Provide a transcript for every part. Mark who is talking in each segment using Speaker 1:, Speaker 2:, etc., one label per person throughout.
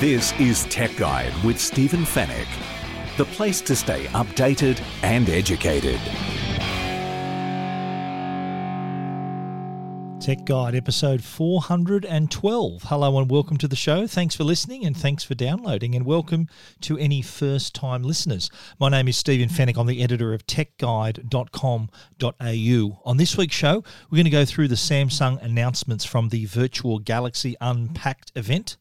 Speaker 1: This is Tech Guide with Stephen Fenech, the place to stay updated and educated.
Speaker 2: Tech Guide, episode 412. Hello and welcome to the show. Thanks for listening and thanks for downloading, and welcome to any first time listeners. My name is Stephen Fenech. I'm the editor of techguide.com.au. On this week's show, we're going to go through the Samsung announcements from the Virtual Galaxy Unpacked event.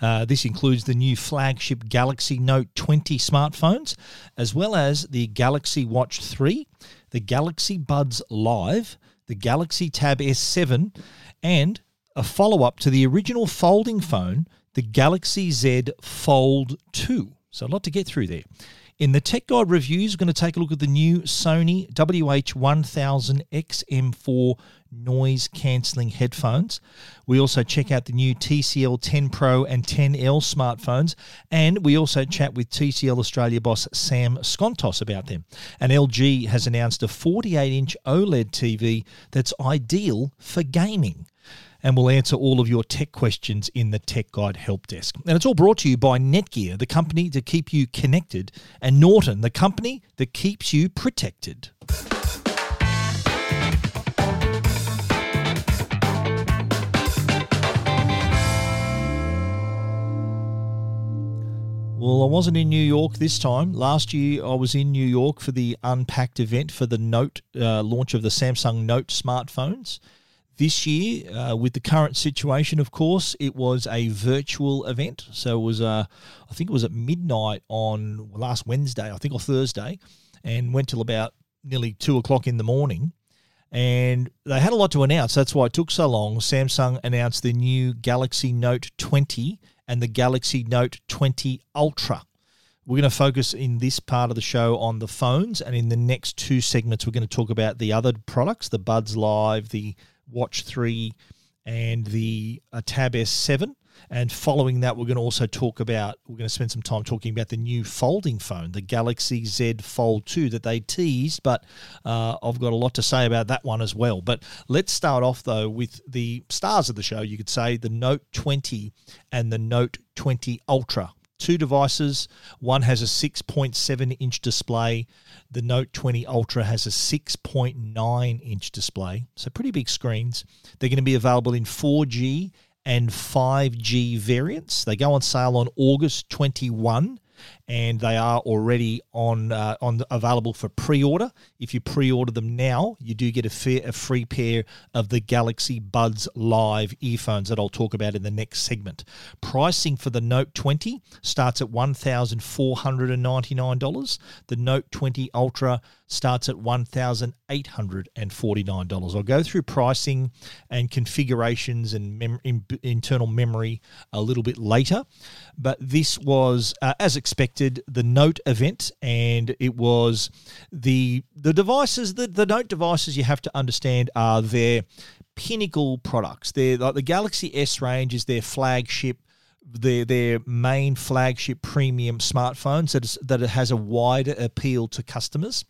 Speaker 2: Uh, this includes the new flagship Galaxy Note 20 smartphones, as well as the Galaxy Watch 3, the Galaxy Buds Live, the Galaxy Tab S7, and a follow up to the original folding phone, the Galaxy Z Fold 2. So, a lot to get through there. In the Tech Guide reviews, we're going to take a look at the new Sony WH1000 XM4 noise cancelling headphones. We also check out the new TCL 10 Pro and 10L smartphones, and we also chat with TCL Australia boss Sam Skontos about them. And LG has announced a 48 inch OLED TV that's ideal for gaming and we'll answer all of your tech questions in the Tech Guide Help Desk. And it's all brought to you by Netgear, the company to keep you connected, and Norton, the company that keeps you protected. Well, I wasn't in New York this time. Last year, I was in New York for the Unpacked event for the Note uh, launch of the Samsung Note smartphones. This year, uh, with the current situation, of course, it was a virtual event. So it was, uh, I think it was at midnight on last Wednesday, I think, or Thursday, and went till about nearly two o'clock in the morning. And they had a lot to announce. That's why it took so long. Samsung announced the new Galaxy Note 20 and the Galaxy Note 20 Ultra. We're going to focus in this part of the show on the phones, and in the next two segments, we're going to talk about the other products the Buds Live, the Watch 3, and the uh, Tab S7. And following that, we're going to also talk about, we're going to spend some time talking about the new folding phone, the Galaxy Z Fold 2 that they teased, but uh, I've got a lot to say about that one as well. But let's start off, though, with the stars of the show, you could say the Note 20 and the Note 20 Ultra. Two devices. One has a 6.7 inch display. The Note 20 Ultra has a 6.9 inch display. So, pretty big screens. They're going to be available in 4G and 5G variants. They go on sale on August 21 and they are already on uh, on available for pre-order. If you pre-order them now, you do get a, fair, a free pair of the Galaxy Buds Live earphones that I'll talk about in the next segment. Pricing for the Note 20 starts at $1,499. The Note 20 Ultra starts at $1,849. I'll go through pricing and configurations and mem- internal memory a little bit later, but this was, uh, as expected, the Note event, and it was the the devices. The, the Note devices you have to understand are their pinnacle products. They're like the Galaxy S range is their flagship their their main flagship premium smartphones that is, that it has a wider appeal to customers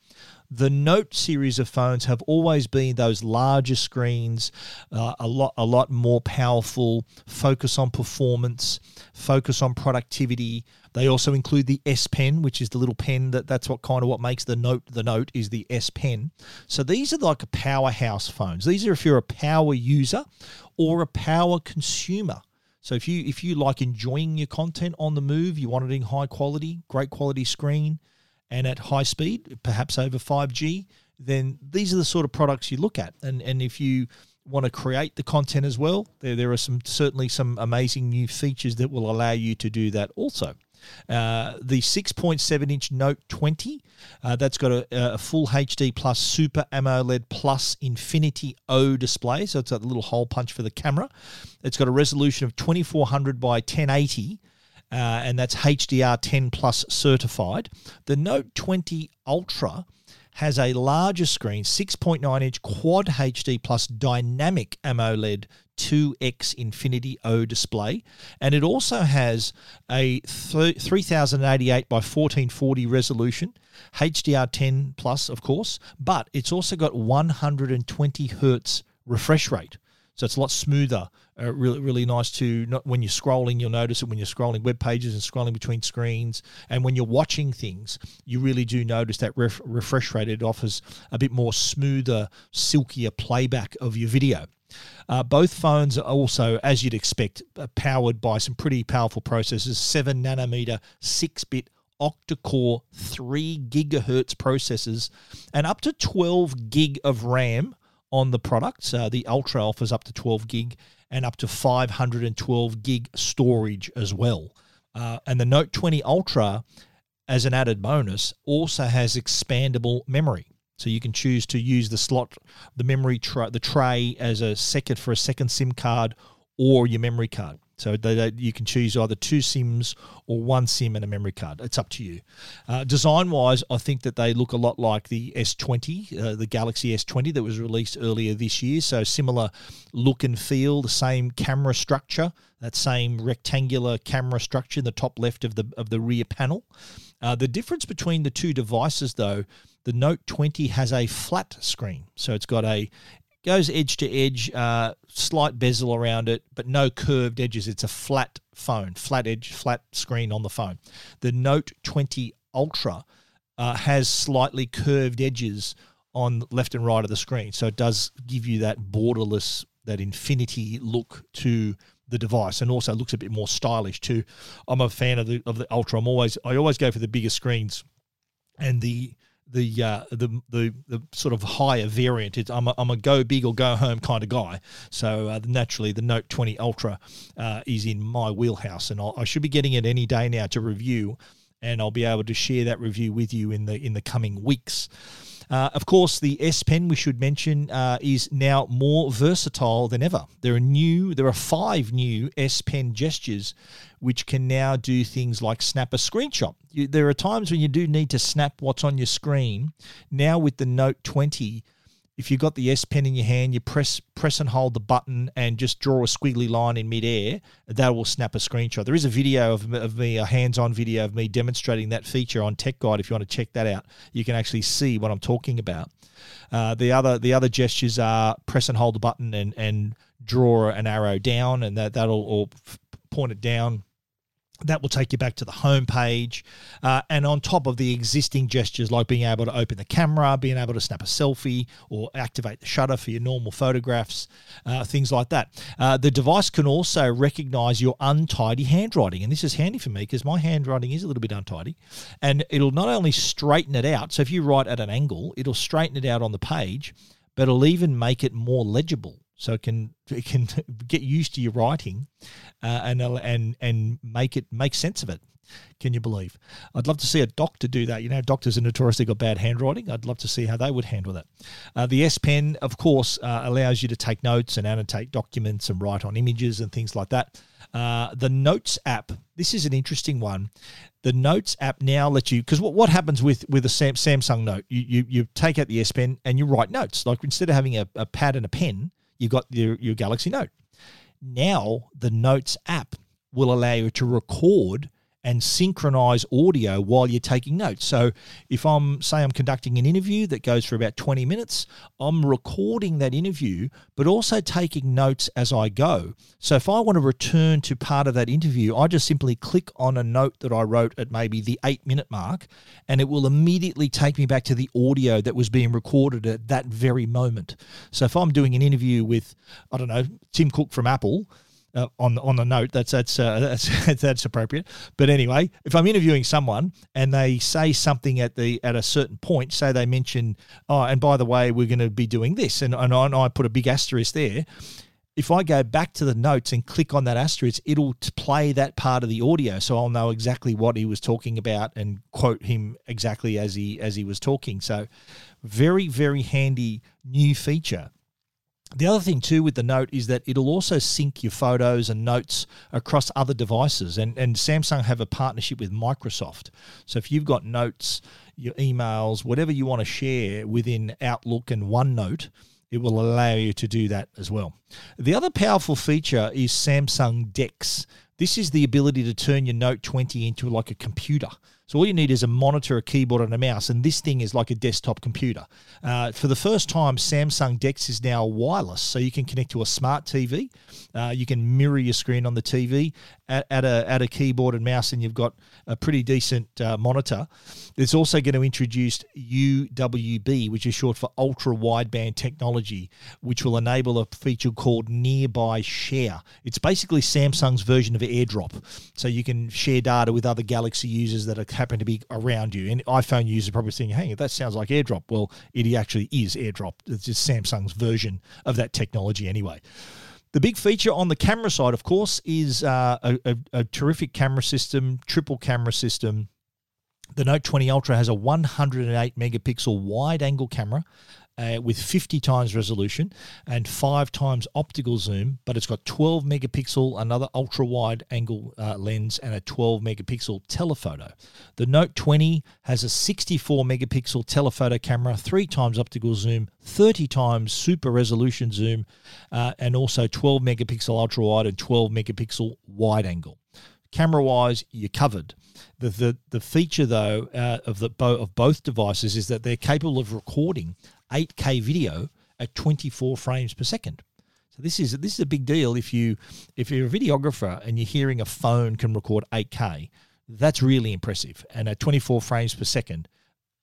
Speaker 2: the Note series of phones have always been those larger screens, uh, a lot a lot more powerful, focus on performance, focus on productivity. They also include the S Pen, which is the little pen that that's what kind of what makes the Note the Note is the S Pen. So these are like powerhouse phones. These are if you're a power user or a power consumer. So if you if you like enjoying your content on the move, you want it in high quality, great quality screen, and at high speed, perhaps over 5G, then these are the sort of products you look at. And and if you want to create the content as well, there there are some certainly some amazing new features that will allow you to do that also. Uh, the 6.7 inch Note 20, uh, that's got a, a, full HD plus Super AMOLED plus Infinity O display, so it's a little hole punch for the camera. It's got a resolution of 2400 by 1080 uh, and that's HDR10 plus certified. The Note 20 Ultra has a larger screen, 6.9 inch quad HD plus dynamic AMOLED 2X Infinity O display, and it also has a 3088 by 1440 resolution, HDR10 plus, of course, but it's also got 120 hertz refresh rate. So it's a lot smoother. Uh, really, really nice to not when you're scrolling, you'll notice it when you're scrolling web pages and scrolling between screens, and when you're watching things, you really do notice that ref- refresh rate. It offers a bit more smoother, silkier playback of your video. Uh, both phones are also, as you'd expect, uh, powered by some pretty powerful processors 7 nanometer, 6 bit octa-core 3 gigahertz processors, and up to 12 gig of RAM on the product. Uh, the Ultra offers up to 12 gig and up to 512 gig storage as well. Uh, and the Note 20 Ultra, as an added bonus, also has expandable memory. So you can choose to use the slot, the memory, tra- the tray as a second for a second SIM card or your memory card. So they, they, you can choose either two SIMs or one SIM and a memory card. It's up to you. Uh, design wise, I think that they look a lot like the S20, uh, the Galaxy S20 that was released earlier this year. So similar look and feel, the same camera structure, that same rectangular camera structure in the top left of the of the rear panel. Uh, the difference between the two devices, though, the Note 20 has a flat screen, so it's got a goes edge to edge, uh, slight bezel around it, but no curved edges. It's a flat phone, flat edge, flat screen on the phone. The Note 20 Ultra uh, has slightly curved edges on left and right of the screen, so it does give you that borderless, that infinity look to the device, and also looks a bit more stylish too. I'm a fan of the of the Ultra. I'm always I always go for the bigger screens, and the the uh, the the the sort of higher variant. It's, I'm a, I'm a go big or go home kind of guy. So uh, naturally, the Note 20 Ultra uh, is in my wheelhouse, and I'll, I should be getting it any day now to review, and I'll be able to share that review with you in the in the coming weeks. Uh, of course, the S Pen we should mention uh, is now more versatile than ever. There are new, there are five new S Pen gestures, which can now do things like snap a screenshot. You, there are times when you do need to snap what's on your screen. Now with the Note 20, if you've got the S Pen in your hand, you press press and hold the button and just draw a squiggly line in midair. That will snap a screenshot. There is a video of, of me, a hands-on video of me demonstrating that feature on Tech Guide. If you want to check that out, you can actually see what I'm talking about. Uh, the other the other gestures are press and hold the button and and draw an arrow down, and that that'll or point it down that will take you back to the home page. Uh, and on top of the existing gestures like being able to open the camera, being able to snap a selfie or activate the shutter for your normal photographs, uh, things like that. Uh, the device can also recognize your untidy handwriting. And this is handy for me because my handwriting is a little bit untidy. And it'll not only straighten it out, so if you write at an angle, it'll straighten it out on the page, but it'll even make it more legible so it can it can get used to your writing uh, and and and make it make sense of it. Can you believe? I'd love to see a doctor do that. You know, doctors are notoriously got bad handwriting. I'd love to see how they would handle that. Uh, the S Pen, of course, uh, allows you to take notes and annotate documents and write on images and things like that. Uh, the Notes app, this is an interesting one. The Notes app now lets you because what, what happens with with a Sam, Samsung Note, you, you you take out the S Pen and you write notes. Like instead of having a, a pad and a pen, you got your, your Galaxy Note. Now, the Notes app will allow you to record and synchronize audio while you're taking notes. So if I'm say I'm conducting an interview that goes for about 20 minutes, I'm recording that interview but also taking notes as I go. So if I want to return to part of that interview, I just simply click on a note that I wrote at maybe the 8 minute mark and it will immediately take me back to the audio that was being recorded at that very moment. So if I'm doing an interview with I don't know, Tim Cook from Apple, uh, on on the note. That's that's, uh, that's that's appropriate. But anyway, if I'm interviewing someone and they say something at the at a certain point, say they mention, oh, and by the way, we're going to be doing this, and and I, and I put a big asterisk there. If I go back to the notes and click on that asterisk, it'll play that part of the audio, so I'll know exactly what he was talking about and quote him exactly as he as he was talking. So, very very handy new feature the other thing too with the Note is that it'll also sync your photos and notes across other devices. And, and Samsung have a partnership with Microsoft. So if you've got notes, your emails, whatever you want to share within Outlook and OneNote, it will allow you to do that as well. The other powerful feature is Samsung DeX. This is the ability to turn your Note 20 into like a computer. So all you need is a monitor, a keyboard, and a mouse, and this thing is like a desktop computer. Uh, for the first time, Samsung DeX is now wireless, so you can connect to a smart TV. Uh, you can mirror your screen on the TV at, at, a at a keyboard and mouse, and you've got a pretty decent uh, monitor. It's also going to introduce UWB, which is short for ultra wideband technology, which will enable a feature called Nearby Share. It's basically Samsung's version of AirDrop, so you can share data with other Galaxy users that happen to be around you. And iPhone users probably thinking, "Hey, that sounds like AirDrop." Well, it actually is AirDrop. It's just Samsung's version of that technology, anyway. The big feature on the camera side, of course, is uh, a, a, a terrific camera system, triple camera system. The Note 20 Ultra has a 108 megapixel wide angle camera uh, with 50 times resolution and 5 times optical zoom, but it's got 12 megapixel, another ultra wide angle uh, lens, and a 12 megapixel telephoto. The Note 20 has a 64 megapixel telephoto camera, 3 times optical zoom, 30 times super resolution zoom, uh, and also 12 megapixel ultra wide and 12 megapixel wide angle. Camera wise, you're covered. The, the, the feature though uh, of the of both devices is that they're capable of recording 8K video at 24 frames per second. So this is this is a big deal if you if you're a videographer and you're hearing a phone can record 8K, that's really impressive. And at 24 frames per second,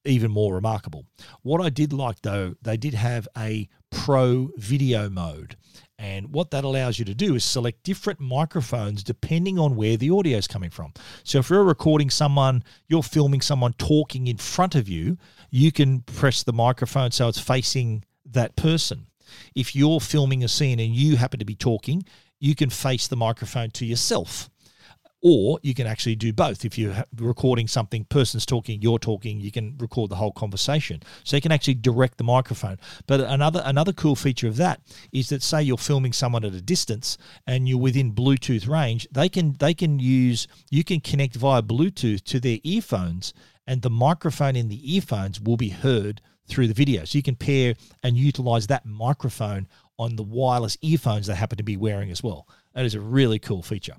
Speaker 2: even more remarkable. What I did like though, they did have a pro video mode. And what that allows you to do is select different microphones depending on where the audio is coming from. So if you're recording someone, you're filming someone talking in front of you, you can press the microphone so it's facing that person. If you're filming a scene and you happen to be talking, you can face the microphone to yourself or you can actually do both. If you're recording something, person's talking, you're talking, you can record the whole conversation. So you can actually direct the microphone. But another another cool feature of that is that say you're filming someone at a distance and you're within Bluetooth range, they can they can use you can connect via Bluetooth to their earphones and the microphone in the earphones will be heard through the video. So you can pair and utilize that microphone on the wireless earphones they happen to be wearing as well. That is a really cool feature.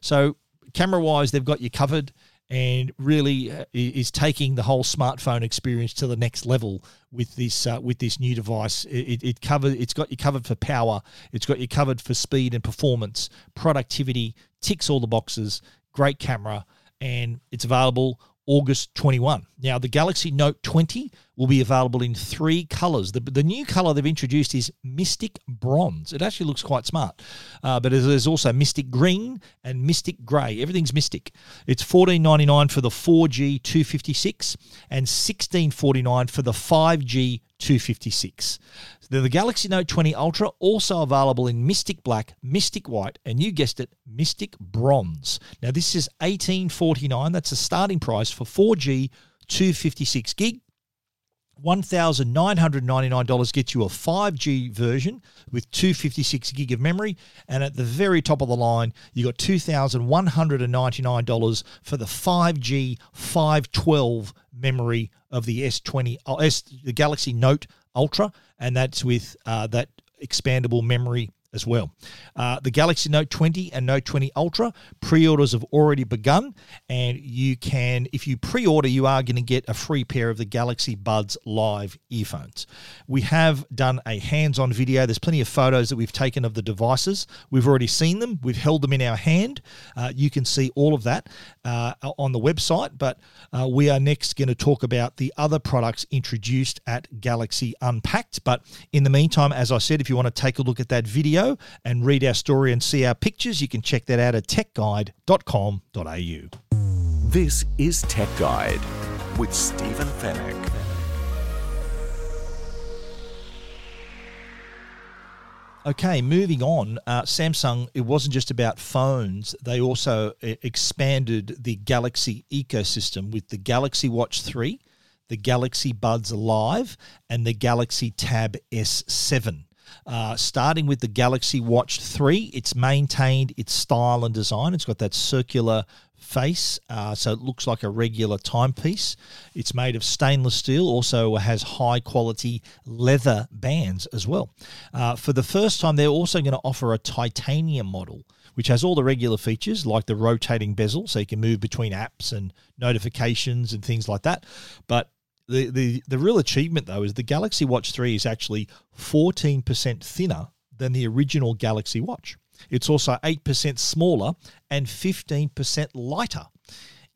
Speaker 2: So camera wise, they've got you covered and really uh, is taking the whole smartphone experience to the next level with this uh, with this new device. It, it it's got you covered for power, it's got you covered for speed and performance, productivity, ticks all the boxes, great camera, and it's available August 21. Now, the Galaxy Note 20 will be available in three colors. The, the new color they've introduced is Mystic Bronze. It actually looks quite smart, uh, but there's also Mystic Green and Mystic Gray. Everything's Mystic. It's $14.99 for the 4G 256 and $16.49 for the 5G 256. Then the Galaxy Note 20 Ultra also available in Mystic Black, Mystic White, and you guessed it, Mystic Bronze. Now this is 1849. That's the starting price for 4G 256 gig. $1,999 gets you a 5G version with 256 gig of memory. And at the very top of the line, you got $2,199 for the 5G 512 memory of the S20, uh, S, the Galaxy Note Ultra. And that's with uh, that expandable memory as well. Uh, the Galaxy Note 20 and Note 20 Ultra pre orders have already begun, and you can, if you pre order, you are going to get a free pair of the Galaxy Buds Live earphones. We have done a hands on video. There's plenty of photos that we've taken of the devices. We've already seen them, we've held them in our hand. Uh, you can see all of that uh, on the website, but uh, we are next going to talk about the other products introduced at Galaxy Unpacked. But in the meantime, as I said, if you want to take a look at that video, and read our story and see our pictures, you can check that out at techguide.com.au.
Speaker 1: This is Tech Guide with Stephen Fenech.
Speaker 2: Okay, moving on. Uh, Samsung, it wasn't just about phones. They also uh, expanded the Galaxy ecosystem with the Galaxy Watch 3, the Galaxy Buds Live, and the Galaxy Tab S7. Uh, starting with the Galaxy Watch 3, it's maintained its style and design. It's got that circular face, uh, so it looks like a regular timepiece. It's made of stainless steel, also has high quality leather bands as well. Uh, for the first time, they're also going to offer a titanium model which has all the regular features like the rotating bezel, so you can move between apps and notifications and things like that. But the, the, the real achievement, though, is the Galaxy Watch 3 is actually 14% thinner than the original Galaxy Watch. It's also 8% smaller and 15% lighter.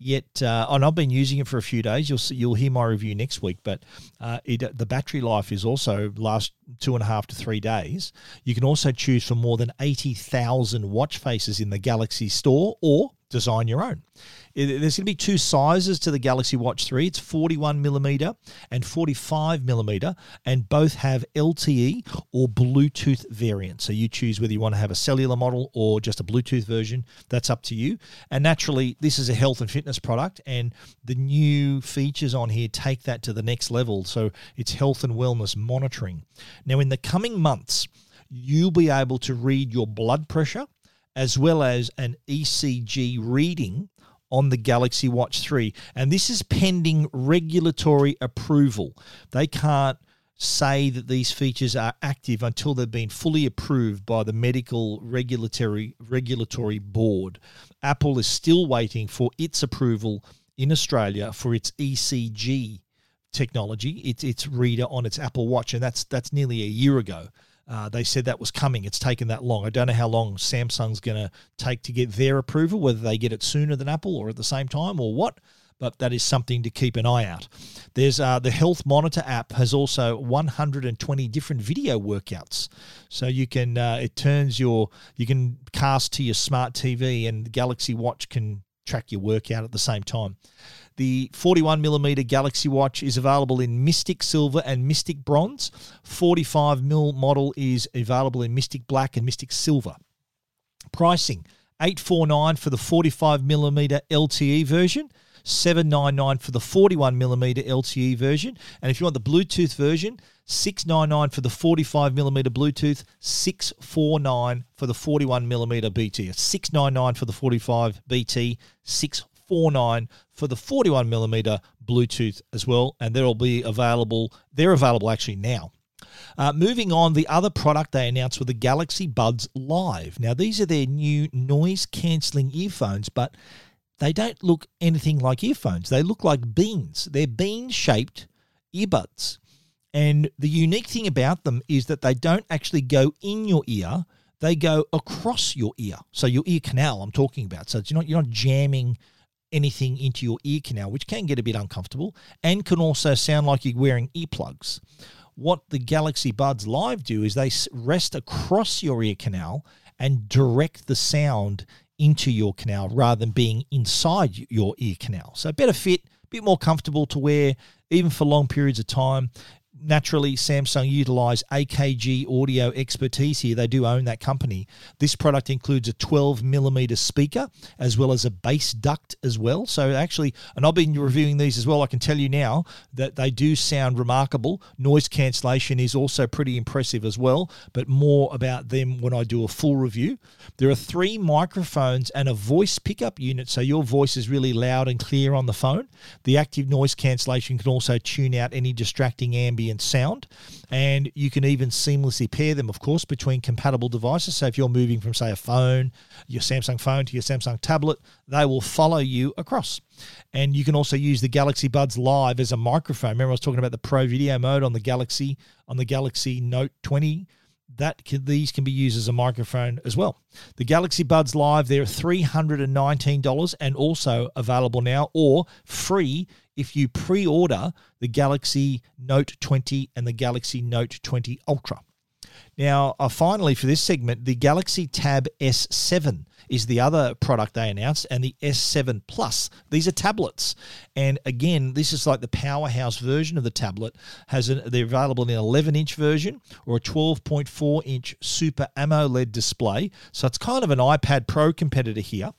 Speaker 2: Yet, uh, and I've been using it for a few days. You'll see, you'll hear my review next week. But uh, it, the battery life is also last two and a half to three days. You can also choose from more than eighty thousand watch faces in the Galaxy store, or design your own. There's going to be two sizes to the Galaxy Watch 3. It's 41 millimeter and 45 millimeter, and both have LTE or Bluetooth variants. So you choose whether you want to have a cellular model or just a Bluetooth version. That's up to you. And naturally, this is a health and fitness product, and the new features on here take that to the next level. So it's health and wellness monitoring. Now, in the coming months, you'll be able to read your blood pressure as well as an ECG reading on the Galaxy Watch 3. And this is pending regulatory approval. They can't say that these features are active until they've been fully approved by the medical regulatory regulatory board. Apple is still waiting for its approval in Australia for its ECG technology, its its reader on its Apple Watch, and that's that's nearly a year ago. Uh, they said that was coming. It's taken that long. I don't know how long Samsung's going to take to get their approval, whether they get it sooner than Apple or at the same time or what. But that is something to keep an eye out. There's uh, the Health Monitor app has also 120 different video workouts, so you can uh, it turns your you can cast to your smart TV and the Galaxy Watch can track your workout at the same time. The 41 millimeter Galaxy Watch is available in Mystic Silver and Mystic Bronze. 45mm model is available in Mystic Black and Mystic Silver. Pricing 849 for the 45mm LTE version. 799 for the 41mm LTE version. And if you want the Bluetooth version, 699 for the 45mm Bluetooth, 649 for the 41mm BT. 699 for the 45 BT, 649 for the 41 millimeter Bluetooth as well, and they'll be available. They're available actually now. Uh, moving on, the other product they announced were the Galaxy Buds Live. Now, these are their new noise cancelling earphones, but they don't look anything like earphones. They look like beans. They're bean shaped earbuds. And the unique thing about them is that they don't actually go in your ear, they go across your ear. So, your ear canal, I'm talking about. So, you're not, you're not jamming anything into your ear canal, which can get a bit uncomfortable and can also sound like you're wearing earplugs. What the Galaxy Buds Live do is they rest across your ear canal and direct the sound into your canal rather than being inside your ear canal. So, better fit, a bit more comfortable to wear even for long periods of time naturally, Samsung utilize AKG audio expertise here. They do own that company. This product includes a 12 millimeter speaker as well as a bass duct as well. So, actually, and I've been reviewing these as well. I can tell you now that they do sound remarkable. Noise cancellation is also pretty impressive as well, but more about them when I do a full review. There are three microphones and a voice pickup unit, so your voice is really loud and clear on the phone. The active noise cancellation can also tune out any distracting ambient ambient sound. And you can even seamlessly pair them, of course, between compatible devices. So if you're moving from, say, a phone, your Samsung phone to your Samsung tablet, they will follow you across. And you can also use the Galaxy Buds Live as a microphone. Remember, I was talking about the Pro Video mode on the Galaxy on the Galaxy Note 20 that can, these can be used as a microphone as well. The Galaxy Buds Live, they're $319 and also available now or free if you pre order the Galaxy Note 20 and the Galaxy Note 20 Ultra. Now, uh, finally, for this segment, the Galaxy Tab S7 is the other product they announced, and the S7 Plus. These are tablets, and again, this is like the powerhouse version of the tablet. Has an, they're available in an 11 inch version or a 12.4 inch Super AMOLED display. So it's kind of an iPad Pro competitor here.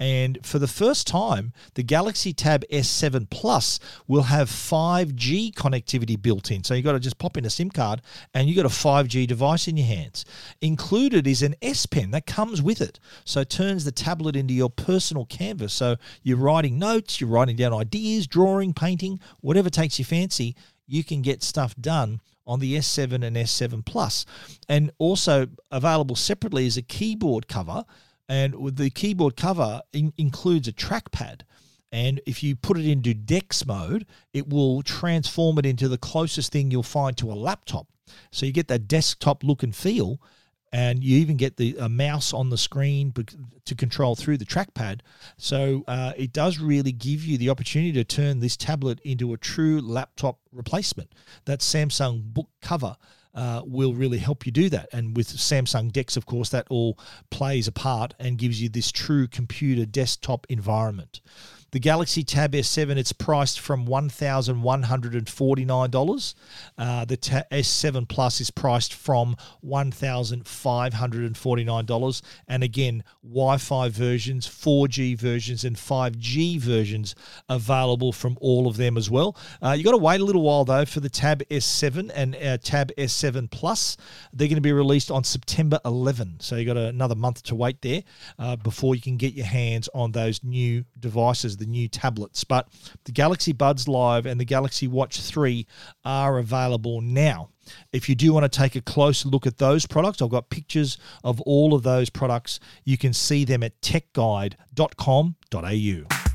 Speaker 2: And for the first time, the Galaxy Tab S7 Plus will have 5G connectivity built in. So you've got to just pop in a SIM card and you've got a 5G device in your hands. Included is an S Pen that comes with it. So it turns the tablet into your personal canvas. So you're writing notes, you're writing down ideas, drawing, painting, whatever takes your fancy, you can get stuff done on the S7 and S7 Plus. And also available separately is a keyboard cover And the keyboard cover in, includes a trackpad. And if you put it into DeX mode, it will transform it into the closest thing you'll find to a laptop. So you get that desktop look and feel, and you even get the a mouse on the screen to control through the trackpad. So uh, it does really give you the opportunity to turn this tablet into a true laptop replacement. That Samsung book cover uh, will really help you do that. And with Samsung DeX, of course, that all plays a part and gives you this true computer desktop environment. The Galaxy Tab S7, it's priced from $1,149. Uh, the Ta- S7 Plus is priced from $1,549. And again, Wi Fi versions, 4G versions, and 5G versions available from all of them as well. Uh, you got to wait a little while though for the Tab S7 and uh, Tab S7 Plus. They're going to be released on September 11. So you've got another month to wait there uh, before you can get your hands on those new devices the new tablets. But the Galaxy Buds Live and the Galaxy Watch 3 are available now. If you do want to take a close look at those products, I've got pictures of all of those products. You can see them at techguide.com.au.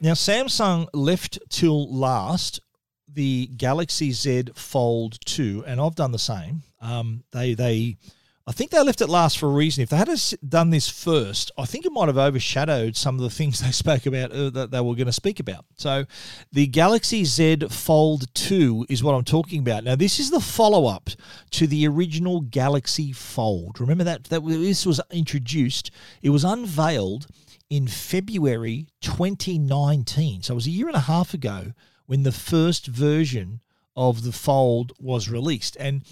Speaker 2: Now, Samsung left till last the Galaxy Z Fold 2, and I've done the same. Um, they they I think they left it last for a reason. If they had done this first, I think it might have overshadowed some of the things they spoke about uh, that they were going to speak about. So, the Galaxy Z Fold 2 is what I'm talking about. Now, this is the follow up to the original Galaxy Fold. Remember that, that this was introduced, it was unveiled in February 2019. So, it was a year and a half ago when the first version of the Fold was released. And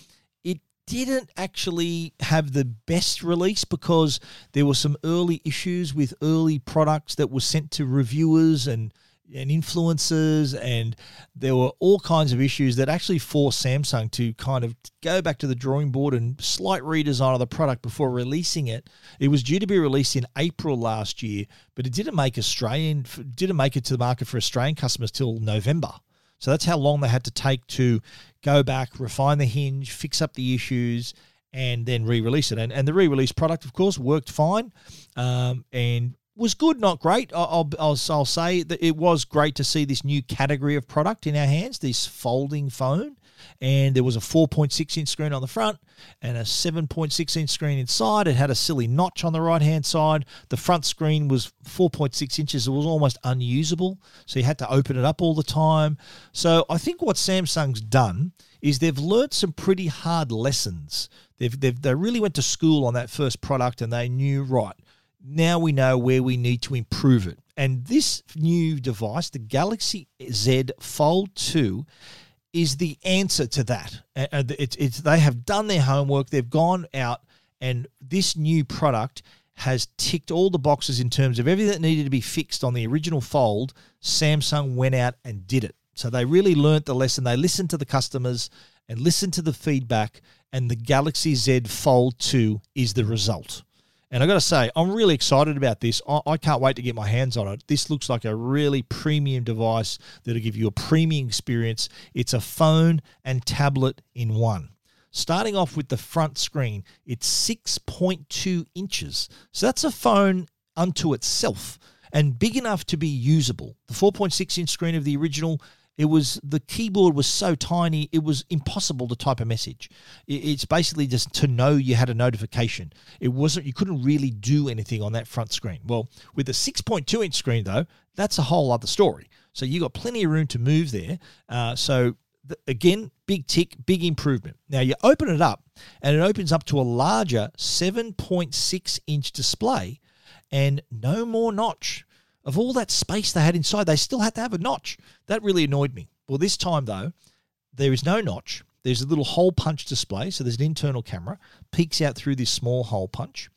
Speaker 2: it didn't actually have the best release because there were some early issues with early products that were sent to reviewers and and influences, and there were all kinds of issues that actually forced Samsung to kind of go back to the drawing board and slight redesign of the product before releasing it. It was due to be released in April last year, but it didn't make Australian didn't make it to the market for Australian customers till November. So that's how long they had to take to go back, refine the hinge, fix up the issues, and then re-release it. And, and the re-release product, of course, worked fine, um, and was good, not great. I'll, I'll, I'll say that it was great to see this new category of product in our hands, this folding phone. And there was a 4.6 inch screen on the front and a 7.6 inch screen inside. It had a silly notch on the right hand side. The front screen was 4.6 inches. It was almost unusable. So you had to open it up all the time. So I think what Samsung's done is they've learnt some pretty hard lessons. They've, they've, they really went to school on that first product and they knew, right, now we know where we need to improve it. And this new device, the Galaxy Z Fold 2, is the answer to that. It's, it's, they have done their homework, they've gone out, and this new product has ticked all the boxes in terms of everything that needed to be fixed on the original Fold. Samsung went out and did it. So they really learnt the lesson. They listened to the customers and listened to the feedback, and the Galaxy Z Fold 2 is the result. And I got to say, I'm really excited about this. I, can't wait to get my hands on it. This looks like a really premium device that'll give you a premium experience. It's a phone and tablet in one. Starting off with the front screen, it's 6.2 inches. So that's a phone unto itself and big enough to be usable. The 4.6 inch screen of the original it was the keyboard was so tiny it was impossible to type a message. It's basically just to know you had a notification. It wasn't you couldn't really do anything on that front screen. Well, with a 6.2 inch screen though, that's a whole other story. So you got plenty of room to move there. Uh, so again, big tick, big improvement. Now you open it up, and it opens up to a larger 7.6 inch display, and no more notch. Of all that space they had inside, they still had to have a notch. That really annoyed me. Well, this time though, there is no notch. There's a little hole punch display, so there's an internal camera, peeks out through this small hole punch.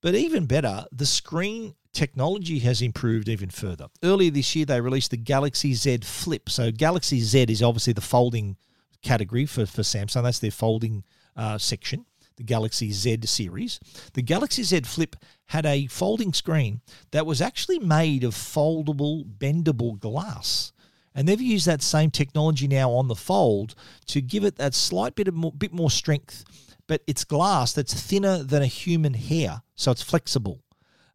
Speaker 2: But even better, the screen technology has improved even further. Earlier this year, they released the Galaxy Z Flip. So, Galaxy Z is obviously the folding category for, for Samsung. That's their folding uh, section the Galaxy Z series. The Galaxy Z Flip had a folding screen that was actually made of foldable, bendable glass. And they've used that same technology now on the Fold to give it that slight bit of more, bit more strength. But it's glass that's thinner than a human hair, so it's flexible.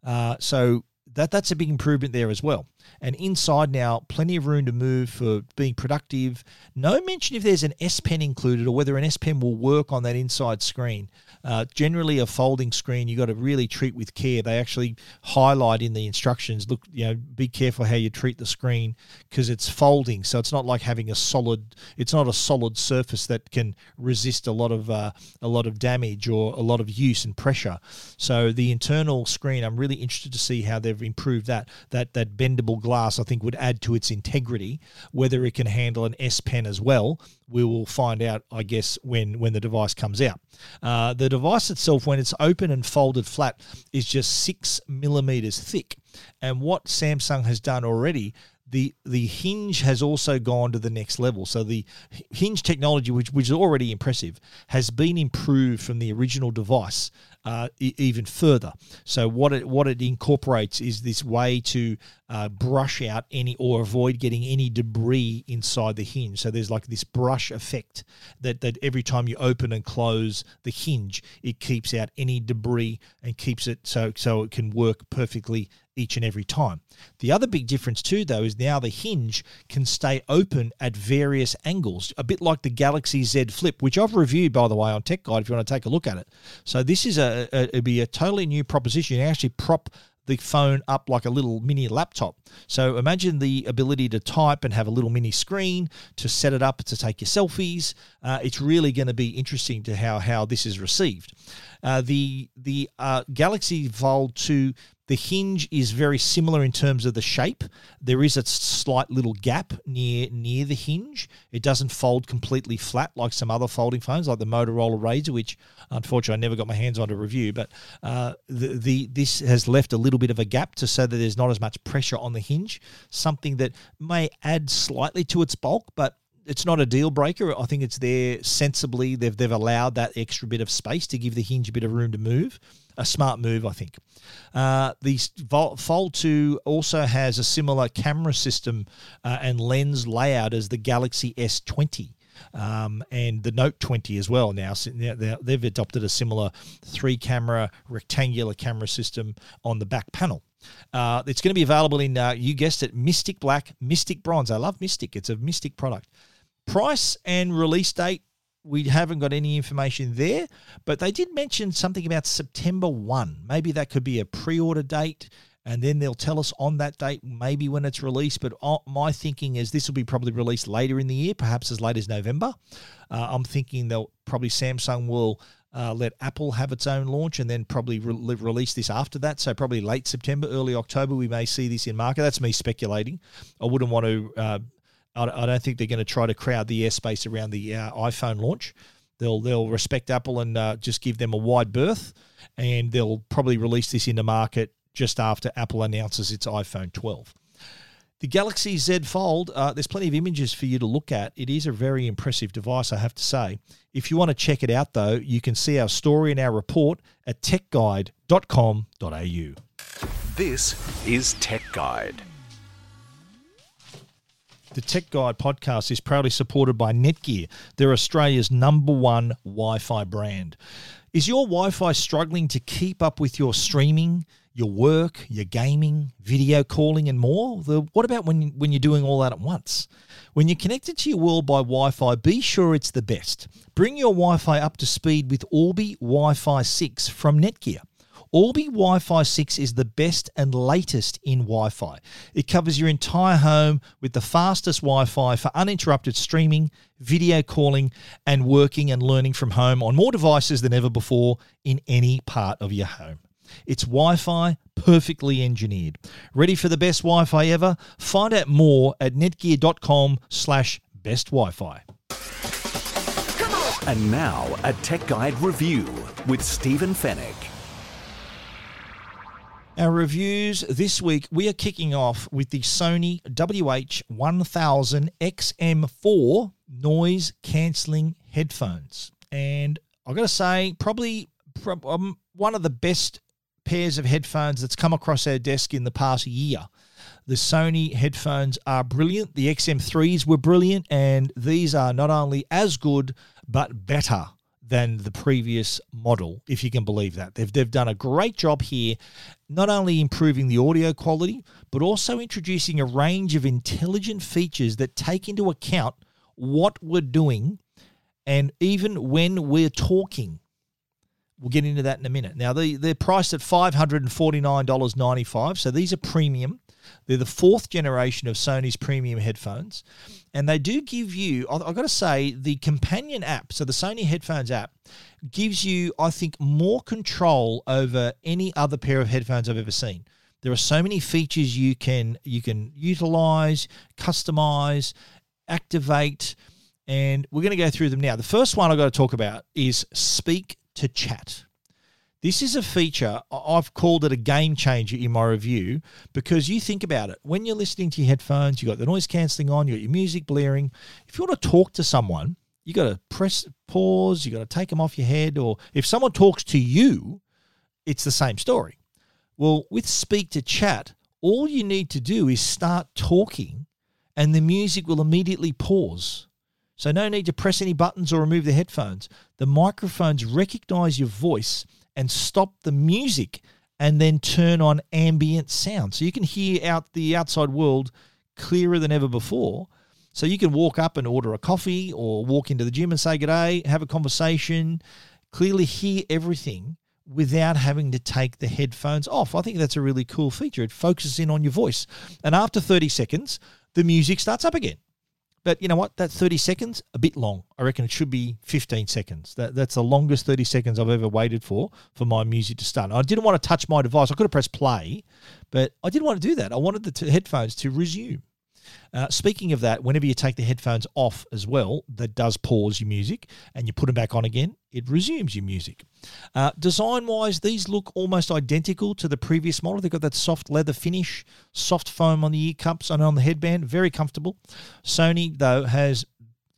Speaker 2: Uh, so that that's a big improvement there as well. And inside now, plenty of room to move for being productive. No mention if there's an S Pen included or whether an S Pen will work on that inside screen. Uh, generally, a folding screen you've got to really treat with care. They actually highlight in the instructions. Look, you know, be careful how you treat the screen because it's folding, so it's not like having a solid. It's not a solid surface that can resist a lot of uh, a lot of damage or a lot of use and pressure. So the internal screen, I'm really interested to see how they've improved that. That that bendable glass, I think, would add to its integrity. Whether it can handle an S Pen as well, we will find out, I guess, when when the device comes out. Uh, the device itself, when it's open and folded flat, is just six millimeters thick. And what Samsung has done already the the hinge has also gone to the next level. So the hinge technology, which which is already impressive, has been improved from the original device uh, even further. So what it what it incorporates is this way to uh, brush out any or avoid getting any debris inside the hinge. So there's like this brush effect that that every time you open and close the hinge, it keeps out any debris and keeps it so so it can work perfectly each and every time. The other big difference too though is now the hinge can stay open at various angles, a bit like the Galaxy Z Flip, which I've reviewed by the way on Tech Guide if you want to take a look at it. So this is a, a it'd be a totally new proposition. You actually prop the phone up like a little mini laptop. So imagine the ability to type and have a little mini screen to set it up to take your selfies. Uh, it's really going to be interesting to how how this is received. Uh, the the uh, Galaxy Fold 2 the hinge is very similar in terms of the shape. There is a slight little gap near near the hinge. It doesn't fold completely flat like some other folding phones, like the Motorola Razr, which unfortunately I never got my hands on to review. But uh, the, the this has left a little bit of a gap to so that there's not as much pressure on the hinge. Something that may add slightly to its bulk, but it's not a deal breaker. I think it's there sensibly. They've they've allowed that extra bit of space to give the hinge a bit of room to move a smart move, I think. Uh, the Fold 2 also has a similar camera system uh, and lens layout as the Galaxy S20. Um, and the Note 20 as well. Now they've adopted a similar three-camera rectangular camera system on the back panel. Uh, it's going to be available in, uh, you guessed it, Mystic Black, Mystic Bronze. I love Mystic. It's a Mystic product. Price and release date we haven't got any information there, but they did mention something about September 1. Maybe that could be a pre order date, and then they'll tell us on that date, maybe when it's released. But uh, my thinking is this will be probably released later in the year, perhaps as late as November. Uh, I'm thinking they'll probably Samsung will. Uh, let Apple have its own launch and then probably re- release this after that. So, probably late September, early October, we may see this in market. That's me speculating. I wouldn't want to uh, I, don't think they're going to try to crowd the airspace around the uh, iPhone launch. They'll they'll respect Apple and uh, just give them a wide berth, and they'll probably release this into market just after Apple announces its iPhone 12. The Galaxy Z Fold, uh, there's plenty of images for you to look at. It is a very impressive device, I have to say. If you want to check it out, though, you can see our story and our report at techguide.com.au.
Speaker 1: This is Tech Guide.
Speaker 2: The Tech Guide podcast is proudly supported by Netgear. They're Australia's number one Wi Fi brand. Is your Wi Fi struggling to keep up with your streaming, your work, your gaming, video calling, and more? The, what about when, when you're doing all that at once? When you're connected to your world by Wi Fi, be sure it's the best. Bring your Wi Fi up to speed with Orbi Wi Fi 6 from Netgear. Orbi Wi Fi 6 is the best and latest in Wi Fi. It covers your entire home with the fastest Wi Fi for uninterrupted streaming, video calling, and working and learning from home on more devices than ever before in any part of your home. It's Wi Fi perfectly engineered. Ready for the best Wi Fi ever? Find out more at netgear.com slash best Wi Fi.
Speaker 1: And now, a Tech Guide review with Stephen Fenech.
Speaker 2: Our reviews this week, we are kicking off with the Sony WH1000 XM4 noise cancelling headphones. And I've got to say, probably um, one of the best pairs of headphones that's come across our desk in the past year. The Sony headphones are brilliant. The XM3s were brilliant, and these are not only as good but better than the previous model, if you can believe that. They've, they've done a great job here, not only improving the audio quality, but also introducing a range of intelligent features that take into account what we're doing and even when we're talking. We'll get into that in a minute. Now, they, they're priced at $549.95, so these are premium. They're the fourth generation of Sony's premium headphones. And they do give you, I've got to say, the companion app, so the Sony headphones app, gives you, I think, more control over any other pair of headphones I've ever seen. There are so many features you can you can utilize, customize, activate, and we're going to go through them now. The first one I've got to talk about is speak to chat. This is a feature, I've called it a game changer in my review because you think about it. When you're listening to your headphones, you've got the noise cancelling on, you've got your music blaring. If you want to talk to someone, you got to press pause, you got to take them off your head, or if someone talks to you, it's the same story. Well, with speak to chat, all you need to do is start talking and the music will immediately pause. So, no need to press any buttons or remove the headphones. The microphones recognize your voice and stop the music and then turn on ambient sound. So you can hear out the outside world clearer than ever before. So you can walk up and order a coffee or walk into the gym and say good day, have a conversation, clearly hear everything without having to take the headphones off. I think that's a really cool feature. It focuses in on your voice. And after 30 seconds, the music starts up again. But you know what? That 30 seconds, a bit long. I reckon it should be 15 seconds. That, that's the longest 30 seconds I've ever waited for for my music to start. I didn't want to touch my device. I could have pressed play, but I didn't want to do that. I wanted the t- headphones to resume. Uh, speaking of that, whenever you take the headphones off as well, that does pause your music, and you put them back on again, it resumes your music. Uh, design wise, these look almost identical to the previous model. They've got that soft leather finish, soft foam on the ear cups and on the headband, very comfortable. Sony, though, has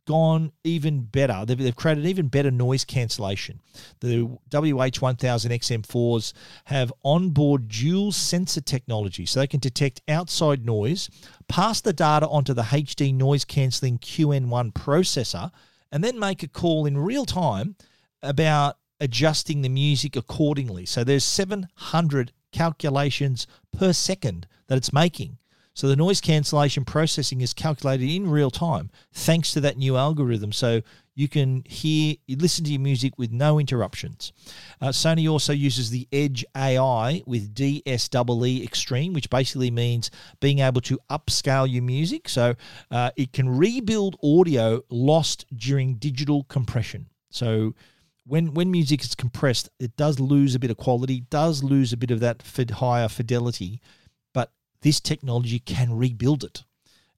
Speaker 2: gone even better. They've, they've, created even better noise cancellation. The WH1000XM4s have onboard dual sensor technology, so they can detect outside noise, pass the data onto the HD noise cancelling QN1 processor, and then make a call in real time about adjusting the music accordingly. So there's 700 calculations per second that it's making. So the noise cancellation processing is calculated in real time thanks to that new algorithm. So you can hear, you listen to your music with no interruptions. Uh, Sony also uses the Edge AI with DSEE Extreme, which basically means being able to upscale your music. So uh, it can rebuild audio lost during digital compression. So when when music is compressed, it does lose a bit of quality, does lose a bit of that higher fidelity this technology can rebuild it.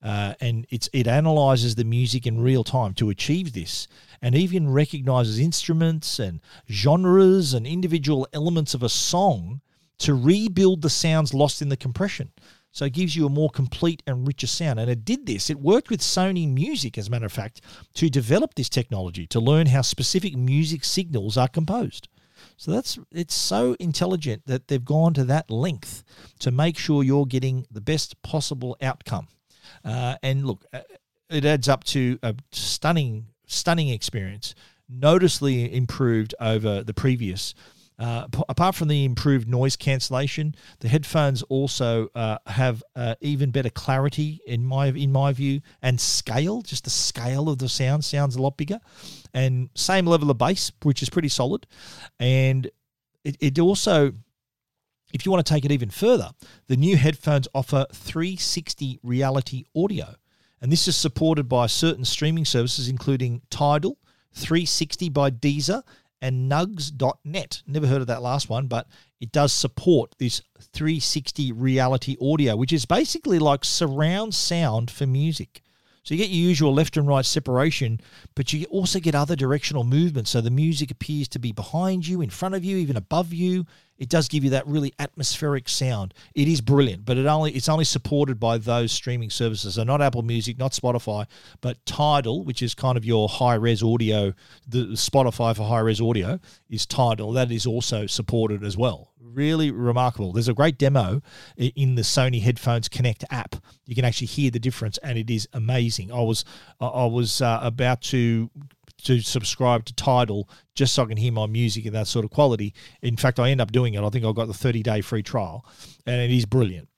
Speaker 2: Uh, and it's it analyzes the music in real time to achieve this, and even recognizes instruments and genres and individual elements of a song to rebuild the sounds lost in the compression. So it gives you a more complete and richer sound. And it did this. It worked with Sony Music, as a matter of fact, to develop this technology to learn how specific music signals are composed. So that's it's so intelligent that they've gone to that length to make sure you're getting the best possible outcome. Uh, and look, uh, it adds up to a stunning, stunning experience, noticeably improved over the previous. Uh, apart from the improved noise cancellation, the headphones also uh, have uh, even better clarity in my in my view and scale. Just the scale of the sound sounds a lot bigger, and same level of bass, which is pretty solid. And it, it also, if you want to take it even further, the new headphones offer 360 reality audio, and this is supported by certain streaming services, including Tidal, 360 by Deezer, and nugs.net. Never heard of that last one, but it does support this 360 reality audio, which is basically like surround sound for music. So you get your usual left and right separation, but you also get other directional movement. So the music appears to be behind you, in front of you, even above you. It does give you that really atmospheric sound. It is brilliant, but it only it's only supported by those streaming services. So not Apple Music, not Spotify, but Tidal, which is kind of your high res audio. The Spotify for high res audio is Tidal. That is also supported as well. really remarkable. There's a great demo in the Sony Headphones Connect app. You can actually hear the difference, and it is amazing. I was I was uh, about to to subscribe to Tidal just so I can hear my music in that sort of quality. In fact, I end up doing it. I think I've got the 30 day free trial, and it is brilliant.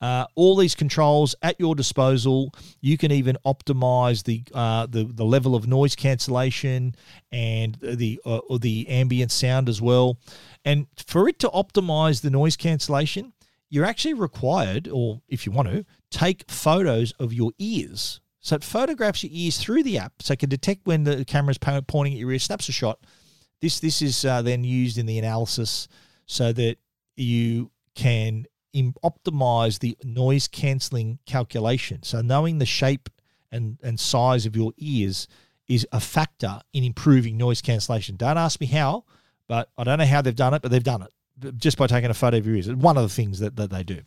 Speaker 2: Uh, all these controls at your disposal. You can even optimize the uh, the, the level of noise cancellation and the uh, the ambient sound as well. And for it to optimize the noise cancellation, you're actually required, or if you want to, take photos of your ears. So it photographs your ears through the app, so it can detect when the camera's pointing at your ear, snaps a shot. This this is uh, then used in the analysis so that you can optimize the noise cancelling calculation. So knowing the shape and, and size of your ears is a factor in improving noise cancellation. Don't ask me how, but I don't know how they've done it, but they've done it just by taking a photo of your ears. One of the things that, that they do.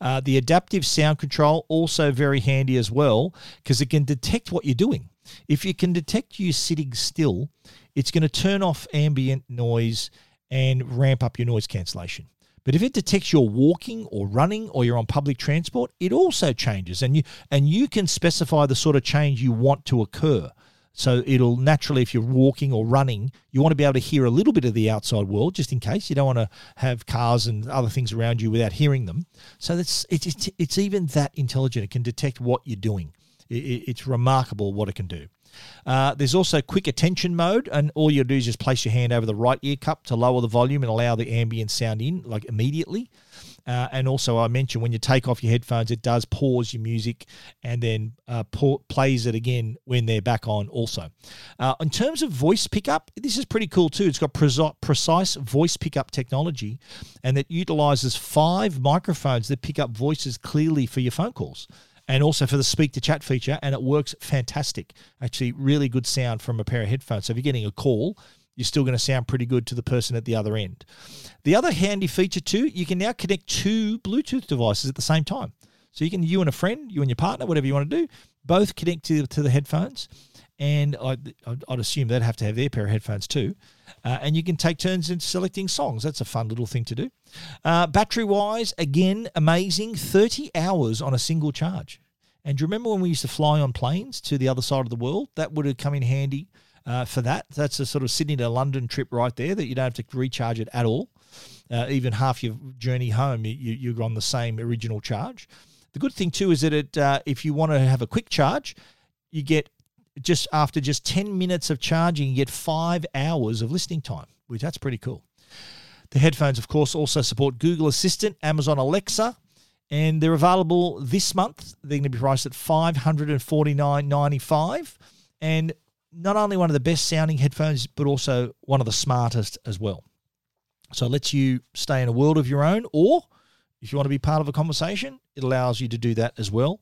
Speaker 2: Uh, the adaptive sound control also very handy as well because it can detect what you're doing. If you can detect you sitting still, it's going to turn off ambient noise and ramp up your noise cancellation. But if it detects you're walking or running or you're on public transport, it also changes and you and you can specify the sort of change you want to occur. So it'll naturally, if you're walking or running, you want to be able to hear a little bit of the outside world, just in case. You don't want to have cars and other things around you without hearing them. So that's it's it's, it's even that intelligent. It can detect what you're doing. It, it's remarkable what it can do. Uh, there's also quick attention mode, and all you do is just place your hand over the right ear cup to lower the volume and allow the ambient sound in, like immediately. Uh, and also, I mentioned when you take off your headphones, it does pause your music and then uh, plays it again when they're back on. Also, uh, in terms of voice pickup, this is pretty cool too. It's got pre- precise voice pickup technology, and it utilizes five microphones that pick up voices clearly for your phone calls and also for the speak to chat feature, and it works fantastic. Actually, really good sound from a pair of headphones. So if you're getting a call, you're still going to sound pretty good to the person at the other end. The other handy feature too, you can now connect two Bluetooth devices at the same time. So you can, you and a friend, you and your partner, whatever you want to do, both connect to, to the headphones. And I'd, I'd assume they'd have to have their pair of headphones too. Uh, and you can take turns in selecting songs. That's a fun little thing to do. Uh, battery wise, again, amazing 30 hours on a single charge. And do you remember when we used to fly on planes to the other side of the world? That would have come in handy uh, for that. That's a sort of Sydney to London trip right there that you don't have to recharge it at all. Uh, even half your journey home, you, you're on the same original charge. The good thing too is that it, uh, if you want to have a quick charge, you get just after just 10 minutes of charging, you get five hours of listening time, which that's pretty cool. The headphones, of course, also support Google Assistant, Amazon Alexa, and they're available this month. They're going to be priced at $549.95. And not only one of the best sounding headphones, but also one of the smartest as well. So it lets you stay in a world of your own, or if you want to be part of a conversation, it allows you to do that as well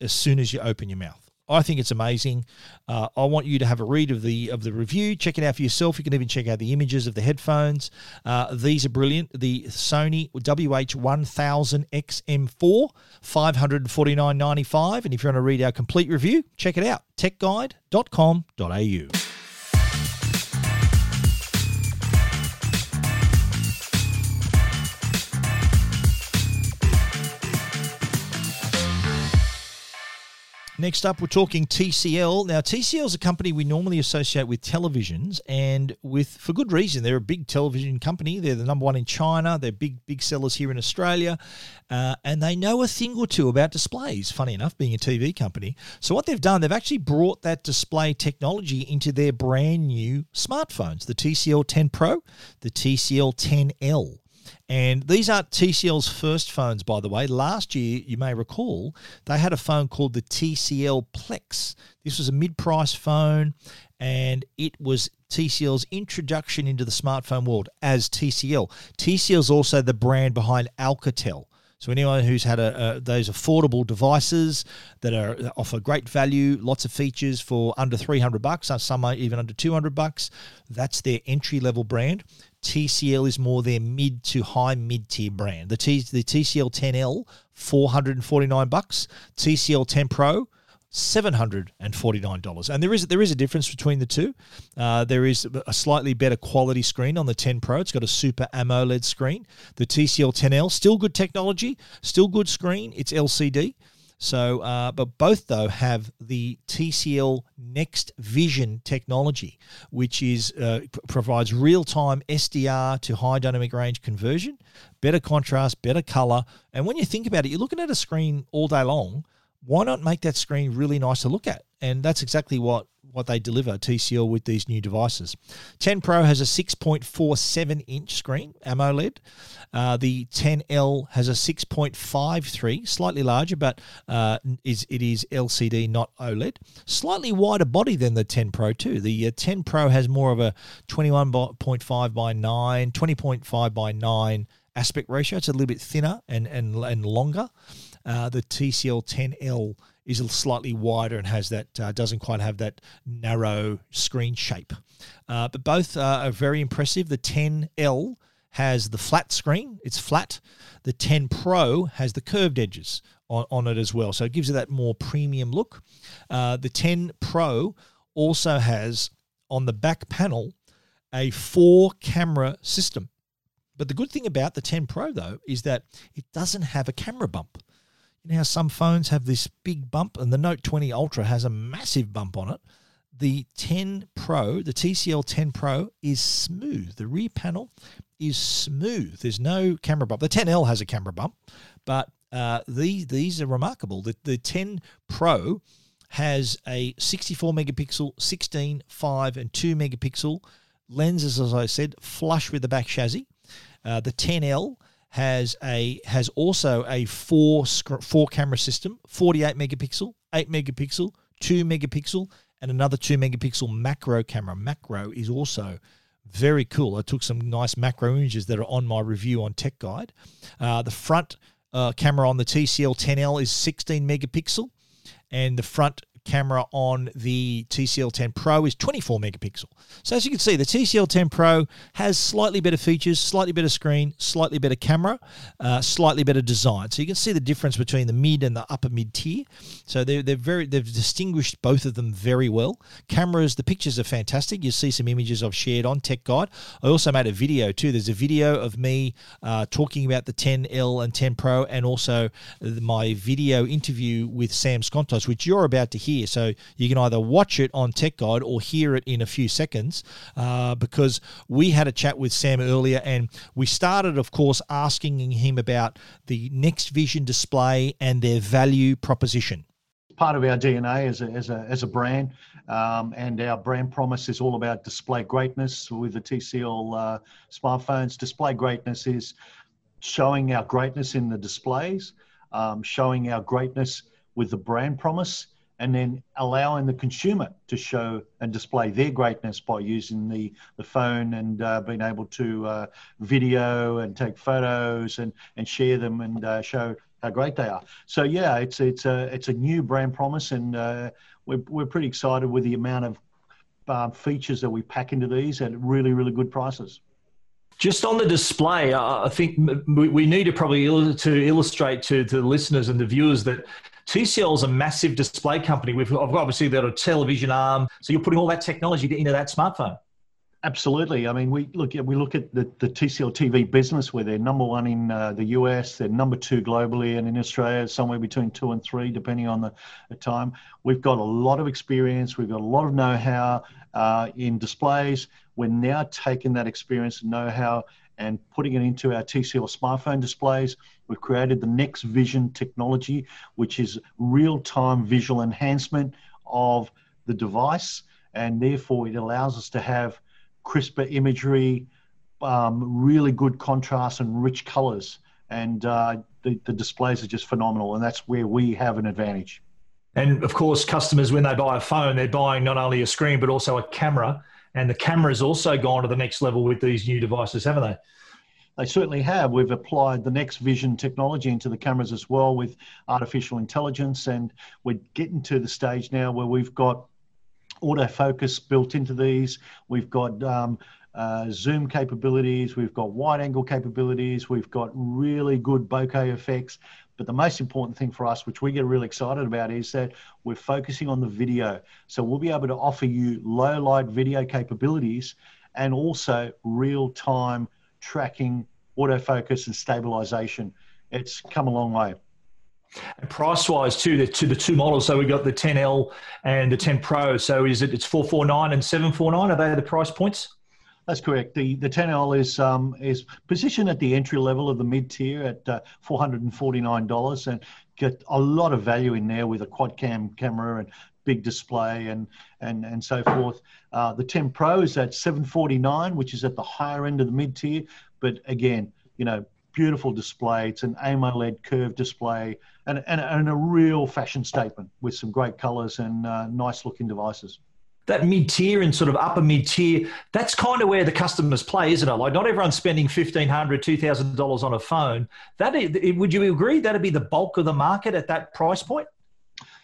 Speaker 2: as soon as you open your mouth. I think it's amazing. Uh, I want you to have a read of the of the review. Check it out for yourself. You can even check out the images of the headphones. Uh, these are brilliant. The Sony WH1000XM4, 549.95. And if you want to read our complete review, check it out. techguide.com.au. Next up, we're talking TCL. Now, TCL is a company we normally associate with televisions, and with for good reason. They're a big television company. They're the number one in China. They're big, big sellers here in Australia, uh, and they know a thing or two about displays. Funny enough, being a TV company. So what they've done, they've actually brought that display technology into their brand new smartphones: the TCL 10 Pro, the TCL 10L. And these aren't TCL's first phones, by the way. Last year, you may recall, they had a phone called the TCL Plex. This was a mid price phone, and it was TCL's introduction into the smartphone world as TCL. TCL is also the brand behind Alcatel. So anyone who's had a, a, those affordable devices that are that offer great value, lots of features for under 300 bucks, some are even under 200 bucks, that's their entry level brand. TCL is more their mid to high mid tier brand. The T, the TCL 10L 449 bucks, TCL 10 Pro seven hundred and forty nine dollars. And there is there is a difference between the two. Uh, there is a slightly better quality screen on the 10 Pro. It's got a Super AMOLED screen. The TCL 10L still good technology, still good screen. It's LCD. So, uh, but both though have the TCL Next Vision technology, which is uh, p- provides real time SDR to high dynamic range conversion, better contrast, better color. And when you think about it, you're looking at a screen all day long. Why not make that screen really nice to look at? And that's exactly what what they deliver TCL with these new devices. 10 Pro has a 6.47 inch screen AMOLED. Uh, the 10L has a 6.53, slightly larger, but uh, is it is LCD, not OLED. Slightly wider body than the 10 Pro too. The uh, 10 Pro has more of a 21.5 by 9, 20.5 by 9 aspect ratio. It's a little bit thinner and and and longer. Uh, the TCL 10L is slightly wider and has that uh, doesn't quite have that narrow screen shape. Uh, but both uh, are very impressive. The 10L has the flat screen; it's flat. The 10 Pro has the curved edges on, on it as well, so it gives it that more premium look. Uh, the 10 Pro also has on the back panel a four camera system. But the good thing about the 10 Pro though is that it doesn't have a camera bump. You know some phones have this big bump, and the Note 20 Ultra has a massive bump on it. The 10 Pro, the TCL 10 Pro, is smooth. The rear panel is smooth. There's no camera bump. The 10L has a camera bump, but uh, these these are remarkable. The the 10 Pro has a 64 megapixel, 16, 5, and 2 megapixel lenses, as I said, flush with the back chassis. Uh, the 10L has a has also a four four camera system 48 megapixel 8 megapixel 2 megapixel and another 2 megapixel macro camera. Macro is also very cool. I took some nice macro images that are on my review on tech guide. Uh, the front uh, camera on the tcl 10l is 16 megapixel and the front camera on the TCL 10 Pro is 24 megapixel. So as you can see, the TCL 10 Pro has slightly better features, slightly better screen, slightly better camera, uh, slightly better design. So you can see the difference between the mid and the upper mid tier. So they're, they're very they've distinguished both of them very well. Cameras, the pictures are fantastic. You see some images I've shared on Tech Guide. I also made a video too. There's a video of me uh, talking about the 10L and 10 Pro, and also my video interview with Sam Skontos, which you're about to hear So you can either watch it on Tech Guide or hear it in a few seconds uh, because we had a chat with Sam earlier and we started, of course, asking him about the Next Vision display and their value proposition
Speaker 3: part of our DNA as a, as a, as a brand. Um, and our brand promise is all about display greatness with the TCL uh, smartphones. Display greatness is showing our greatness in the displays, um, showing our greatness with the brand promise, and then allowing the consumer to show and display their greatness by using the, the phone and uh, being able to uh, video and take photos and, and share them and uh, show how great they are. So yeah, it's it's a it's a new brand promise, and uh, we're we're pretty excited with the amount of um, features that we pack into these at really really good prices.
Speaker 4: Just on the display, I think we need to probably to illustrate to, to the listeners and the viewers that TCL is a massive display company. We've obviously got a television arm, so you're putting all that technology into that smartphone.
Speaker 3: Absolutely. I mean, we look at we look at the, the TCL TV business, where they're number one in uh, the US, they're number two globally, and in Australia, somewhere between two and three, depending on the, the time. We've got a lot of experience. We've got a lot of know-how uh, in displays. We're now taking that experience and know-how and putting it into our TCL smartphone displays. We've created the Next Vision technology, which is real time visual enhancement of the device. And therefore, it allows us to have crisper imagery, um, really good contrast, and rich colors. And uh, the, the displays are just phenomenal. And that's where we have an advantage.
Speaker 4: And of course, customers, when they buy a phone, they're buying not only a screen, but also a camera. And the camera's also gone to the next level with these new devices, haven't they?
Speaker 3: They certainly have. We've applied the next vision technology into the cameras as well with artificial intelligence, and we're getting to the stage now where we've got autofocus built into these. We've got um, uh, zoom capabilities. We've got wide angle capabilities. We've got really good bokeh effects. But the most important thing for us, which we get really excited about, is that we're focusing on the video. So we'll be able to offer you low light video capabilities and also real time tracking, autofocus, and stabilization. It's come a long way.
Speaker 2: And price wise too, the to the two models. So we've got the 10L and the 10 Pro. So is it it's 449 and 749? Are they the price points?
Speaker 3: That's correct. The the 10L is um, is positioned at the entry level of the mid tier at uh, $449 and get a lot of value in there with a quad cam camera and big display and and and so forth. Uh, the 10 Pro is at 749, which is at the higher end of the mid tier, but again, you know, beautiful display. It's an AMOLED curved display and, and, and a real fashion statement with some great colors and uh, nice looking devices
Speaker 2: that mid tier and sort of upper mid tier, that's kind of where the customers play, isn't it? Like not everyone's spending $1,500, $2,000 on a phone. That is, would you agree that'd be the bulk of the market at that price point?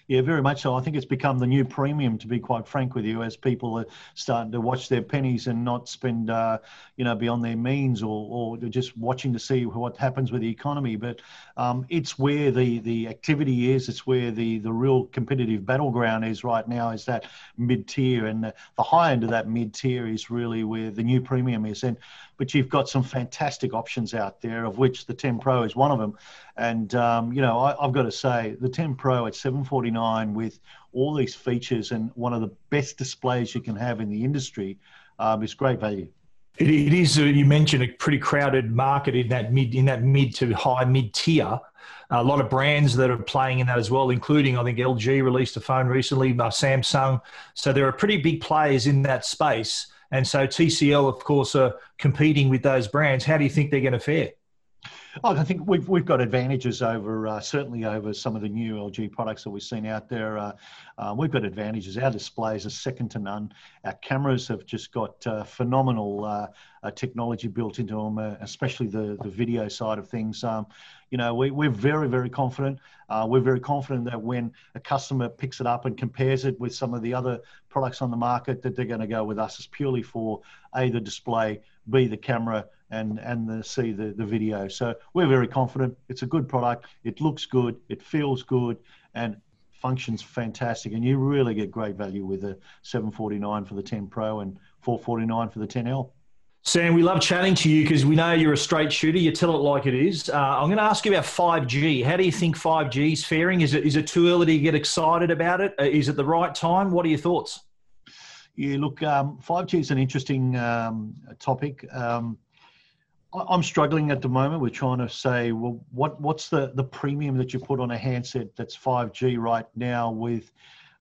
Speaker 3: Yeah, very much so. I think it's become the new premium, to be quite frank with you, as people are starting to watch their pennies and not spend, uh, you know, beyond their means, or, or just watching to see what happens with the economy. But um, it's where the the activity is. It's where the the real competitive battleground is right now. Is that mid tier, and the, high end of that mid tier is really where the new premium is. And but you've got some fantastic options out there, of which the 10 Pro is one of them. And um, you know, I, have got to say, the 10 Pro at 749 with all these features and one of the best displays you can have in the industry um, is great value.
Speaker 2: It, it is. Uh, you mentioned a pretty crowded market in that mid in that mid to high mid tier. A lot of brands that are playing in that as well, including I think LG released a phone recently, uh, Samsung. So there are pretty big players in that space, and so TCL, of course, are competing with those brands. How do you think they're going to fare?
Speaker 3: Oh, I think we've we've got advantages over uh, certainly over some of the new LG products that we've seen out there. Uh, uh, we've got advantages. Our displays are second to none. Our cameras have just got uh, phenomenal uh, uh, technology built into them, especially the the video side of things. Um, you know, we, we're very very confident. we're very confident that when a customer picks it up and compares it with some of the other products on the market, that they're going to go with us is purely for a the display, b the camera and and the, see the, the video. So we're very confident. It's a good product. It looks good. It feels good, and functions fantastic. And you really get great value with the 749 for the 10 Pro and 449 for the 10L.
Speaker 2: Sam, we love chatting to you because we know you're a straight shooter. You tell it like it is. Uh, I'm going to ask you about 5G. How do you think 5G is faring? Is it is it too early to get excited about it? Uh, it the right time? What are your thoughts?
Speaker 3: Yeah, look, um, 5G is an interesting um, topic. Um, I'm struggling at the moment. We're trying to say, well, what what's the the premium that you put on a handset that's 5G right now with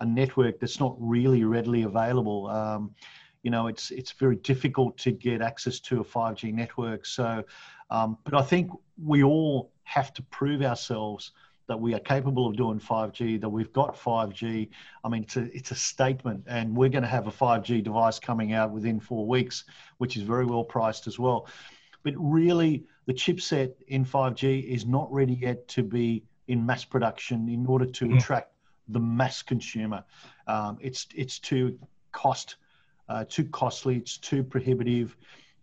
Speaker 3: a network that's not really readily available. You know, it's it's very difficult to get access to a 5G network. So, um, but I think we all have to prove ourselves that we are capable of doing 5G, that we've got 5G. I mean, it's a, it's a statement, and we're going to have a 5G device coming out within four weeks, which is very well priced as well. But really, the chipset in 5G is not ready yet to be in mass production in order to mm. attract the mass consumer. Um, it's it's too cost uh, too costly. It's too prohibitive.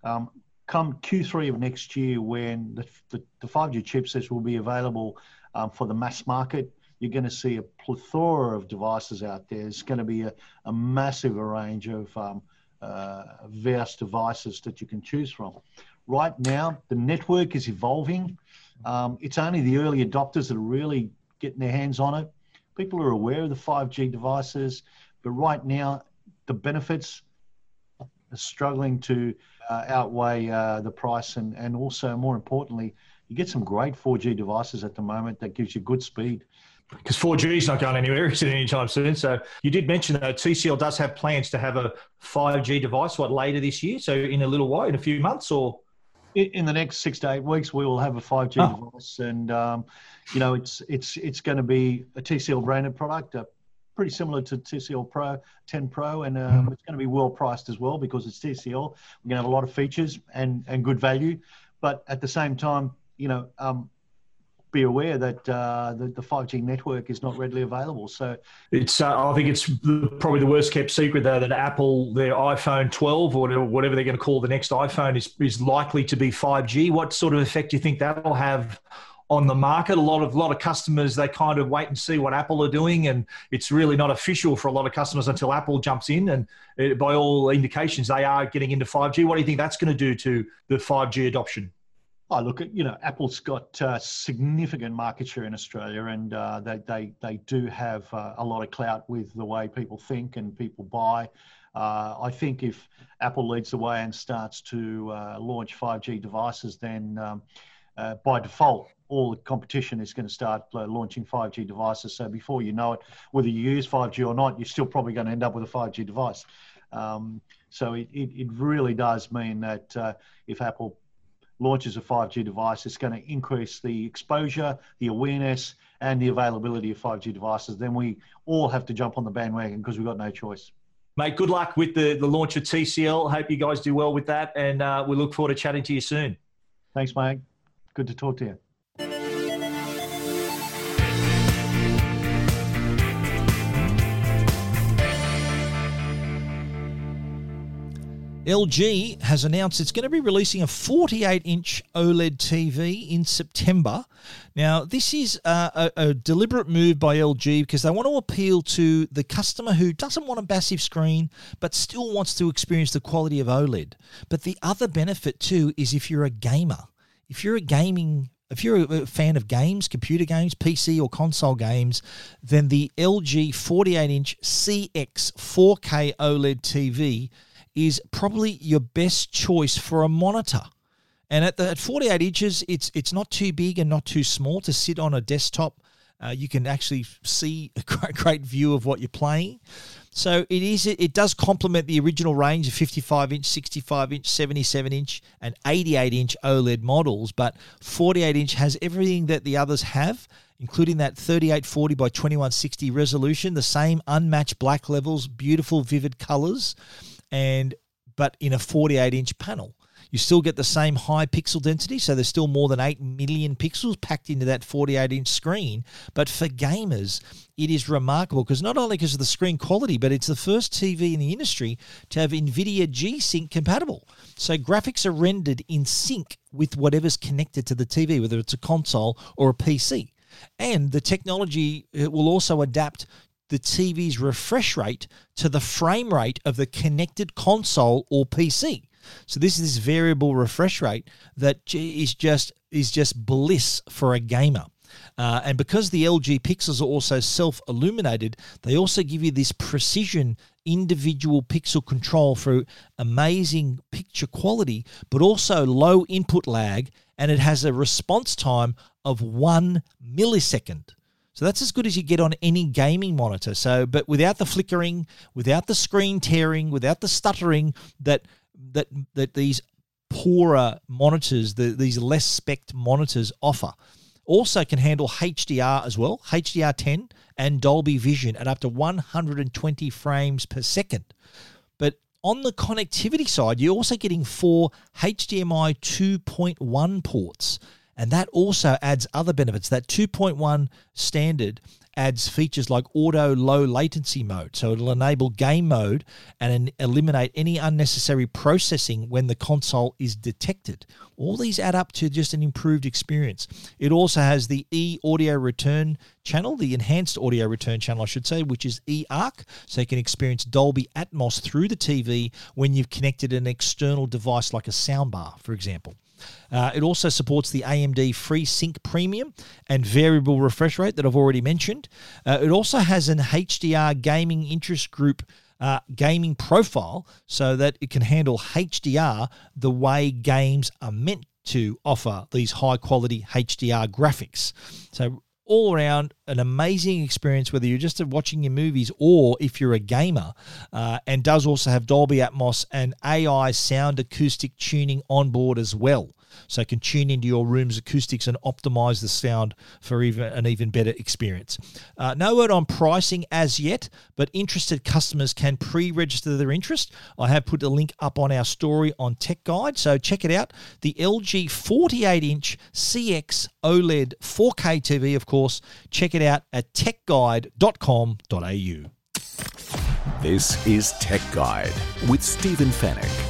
Speaker 3: Um, come Q3 of next year, when the, the, the 5G chipsets will be available um, for the mass market, you're going to see a plethora of devices out there. It's going to be a, a massive range of um, uh, various devices that you can choose from right now, the network is evolving. Um, it's only the early adopters that are really getting their hands on it. People are aware of the 5G devices, but right now, the benefits struggling to uh, outweigh uh, the price. And, and also, more importantly, you get some great 4G devices at the moment that gives you good speed
Speaker 2: because 4G is not going anywhere is it anytime soon. So you did mention that TCL does have plans to have a 5G device what later this year. So in a little while, in a few months, or
Speaker 3: in the next six to eight weeks, we will have a 5G oh. device, and um, you know it's it's it's going to be a TCL branded product, uh, pretty similar to TCL Pro 10 Pro, and um, mm. it's going to be well priced as well because it's TCL. We're going to have a lot of features and and good value, but at the same time, you know, um, be aware that uh, the, the 5G network is not readily available. So
Speaker 2: it's uh, I think it's probably the worst kept secret though that Apple their iPhone 12 or whatever they're going to call the next iPhone is is likely to be 5G. What sort of effect do you think that will have
Speaker 4: on the market. A lot of lot of customers they kind of wait and see what Apple are doing, and it's really not official for a lot of customers until Apple jumps in. And it, by all indications, they are getting into 5G. What do you think that's going to do to the 5G adoption?
Speaker 3: Oh, look, at you know, Apple's got uh, significant market share in Australia, and uh, they, they they do have uh, a lot of clout with the way people think and people buy. Uh, I think if Apple leads the way and starts to uh, launch 5G devices, then um, uh, by default, all the competition is going to start launching 5G devices. So before you know it, whether you use 5G or not, you're still probably going to end up with a 5G device. Um, so it, it, it, really does mean that if Apple launches a 5G device, it's going to increase the exposure, the awareness, and the availability of 5G devices. Then we all have to jump on the bandwagon because we've got no choice.
Speaker 4: Mate, good luck with the, the launch of TCL. Hope you guys do well with that, and uh, we look forward to chatting to you soon.
Speaker 3: Thanks, mate. Good to talk to you.
Speaker 2: LG has announced it's going to be releasing a 48 inch OLED TV in September. Now, this is a, a, a, deliberate move by LG because they want to appeal to the customer who doesn't want a massive screen but still wants to experience the quality of OLED. But the other benefit too is if you're a gamer, if you're a gaming if you're a fan of games, computer games, PC or console games, then the LG 48 inch CX 4K OLED TV is probably your best choice for a monitor. And at the at 48 inches, it's it's not too big and not too small to sit on a desktop. Uh, you can actually see a great, great view of what you're playing. So it is it does complement the original range of 55 inch, 65 inch, 77 inch, and 88 inch OLED models, but 48 inch has everything that the others have, including that 3840 by 2160 resolution, the same unmatched black levels, beautiful vivid colors and but in a 48 inch panel. You still get the same high pixel density, so there's still more than 8 million pixels packed into that 48 inch screen. But for gamers, it is remarkable because not only because of the screen quality, but it's the first TV in the industry to have NVIDIA G Sync compatible. So graphics are rendered in sync with whatever's connected to the TV, whether it's a console or a PC. And the technology will also adapt the TV's refresh rate to the frame rate of the connected console or PC. So this is this variable refresh rate that is just is just bliss for a gamer. Uh, and because the LG pixels are also self illuminated, they also give you this precision individual pixel control for amazing picture quality, but also low input lag. And it has a response time of one millisecond. So that's as good as you get on any gaming monitor. So, but without the flickering, without the screen tearing, without the stuttering that that that these poorer monitors, the, these less spec monitors offer. Also can handle HDR as well, HDR10 and Dolby Vision at up to 120 frames per second. But on the connectivity side, you're also getting four HDMI 2.1 ports and that also adds other benefits. That 2.1 standard adds features like auto low latency mode. So it'll enable game mode and eliminate any unnecessary processing when the console is detected. All these add up to just an improved experience. It also has the e audio return channel, the enhanced audio return channel, I should say, which is eARC. So you can experience Dolby Atmos through the TV when you've connected an external device like a soundbar, for example. Uh, it also supports the AMD FreeSync Premium and variable refresh rate that I've already mentioned. Uh, it also has an HDR gaming interest group uh, gaming profile so that it can handle HDR the way games are meant to offer these high quality HDR graphics. So all around an amazing experience, whether you're just watching your movies or if you're a gamer, uh, and does also have Dolby Atmos and AI sound acoustic tuning on board as well so can tune into your room's acoustics and optimize the sound for even an even better experience. Uh, no word on pricing as yet, but interested customers can pre-register their interest. I have put a link up on our story on Tech Guide, so check it out. The LG 48-inch CX OLED 4K TV, of course. Check it out at techguide.com.au.
Speaker 1: This is Tech Guide with Stephen Fenech.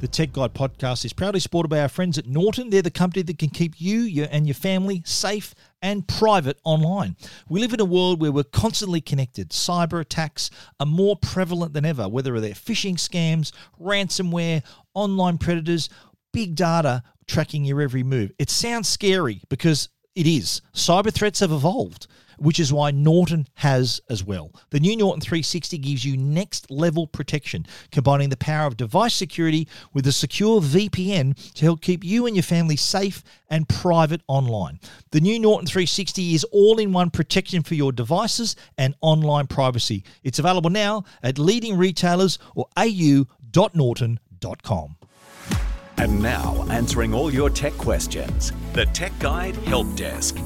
Speaker 2: The Tech Guide podcast is proudly supported by our friends at Norton. They're the company that can keep you your, and your family safe and private online. We live in a world where we're constantly connected. Cyber attacks are more prevalent than ever, whether they're phishing scams, ransomware, online predators, big data tracking your every move. It sounds scary because it is. Cyber threats have evolved which is why Norton has as well. The new Norton 360 gives you next level protection, combining the power of device security with a secure VPN to help keep you and your family safe and private online. The new Norton 360 is all in one protection for your devices and online privacy. It's available now at leading retailers or au.norton.com.
Speaker 1: And now, answering all your tech questions, the Tech Guide Help Desk.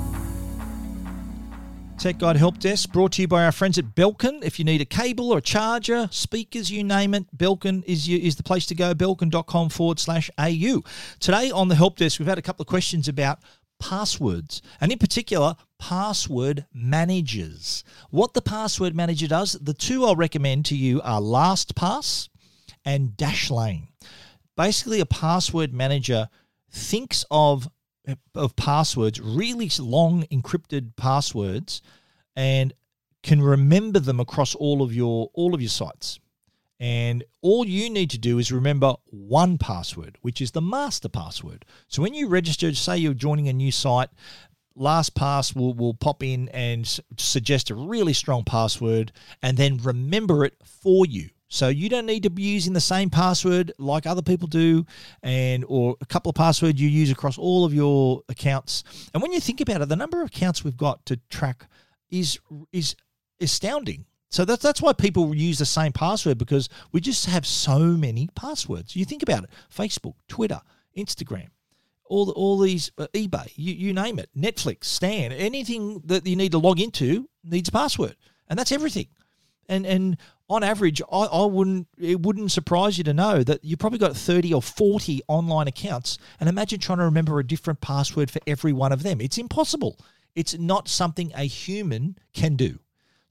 Speaker 2: Tech Guide Help Desk brought to you by our friends at Belkin. If you need a cable or a charger, speakers, you name it, Belkin is, is the place to go, belkin.com forward slash AU. Today on the Help Desk, we've had a couple of questions about passwords, and in particular, password managers. What the password manager does, the two I'll recommend to you are LastPass and Dashlane. Basically, a password manager thinks of of passwords, really long encrypted passwords, and can remember them across all of your all of your sites. And all you need to do is remember one password, which is the master password. So when you register, say you're joining a new site, LastPass will, will pop in and suggest a really strong password and then remember it for you. So you don't need to be using the same password like other people do, and or a couple of passwords you use across all of your accounts. And when you think about it, the number of accounts we've got to track is is astounding. So that's that's why people use the same password because we just have so many passwords. You think about it: Facebook, Twitter, Instagram, all the, all these uh, eBay, you, you name it, Netflix, Stan, anything that you need to log into needs a password, and that's everything. And and on average, I, I wouldn't it wouldn't surprise you to know that you probably got 30 or 40 online accounts. And imagine trying to remember a different password for every one of them. It's impossible. It's not something a human can do.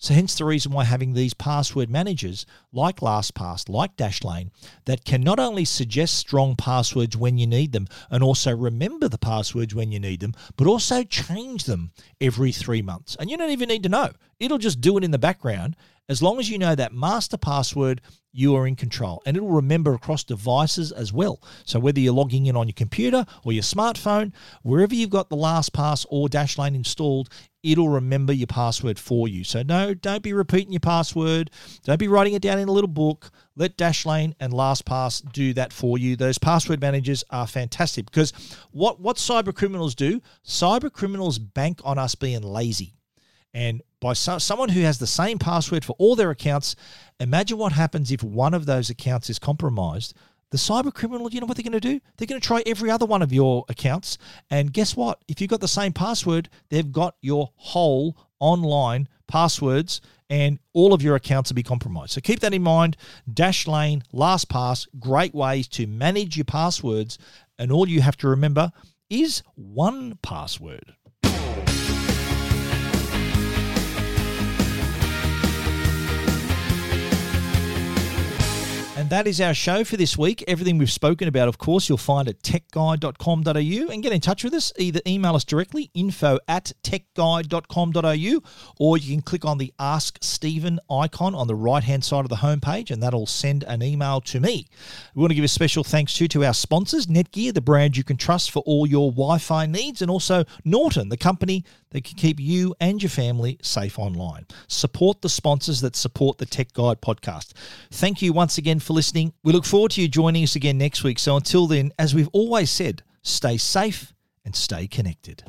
Speaker 2: So, hence the reason why having these password managers like LastPass, like Dashlane, that can not only suggest strong passwords when you need them and also remember the passwords when you need them, but also change them every three months. And you don't even need to know, it'll just do it in the background as long as you know that master password, you are in control and it will remember across devices as well. So whether you're logging in on your computer or your smartphone, wherever you've got the LastPass or Dashlane installed, it'll remember your password for you. So no, don't be repeating your password. Don't be writing it down in a little book. Let Dashlane and LastPass do that for you. Those password managers are fantastic because what what cyber criminals do, cyber criminals bank on us being lazy. And by so, someone who has the same password for all their accounts, imagine what happens if one of those accounts is compromised. The cyber criminal, you know what they're going to do? They're going to try every other one of your accounts. And guess what? If you've got the same password, they've got your whole online passwords and all of your accounts will be compromised. So keep that in mind. Dashlane, LastPass, great ways to manage your passwords. And all you have to remember is one password. And that is our show for this week. Everything we've spoken about, of course, you'll find at techguide.com.au and get in touch with us. Either email us directly, info at techguide.com.au, or you can click on the Ask Stephen icon on the right hand side of the homepage, and that'll send an email to me. We want to give a special thanks to, to our sponsors, Netgear, the brand you can trust for all your Wi Fi needs, and also Norton, the company that can keep you and your family safe online. Support the sponsors that support the Tech Guide podcast. Thank you once again for listening. We look forward to you joining us again next week. So until then, as we've always said, stay safe and stay connected.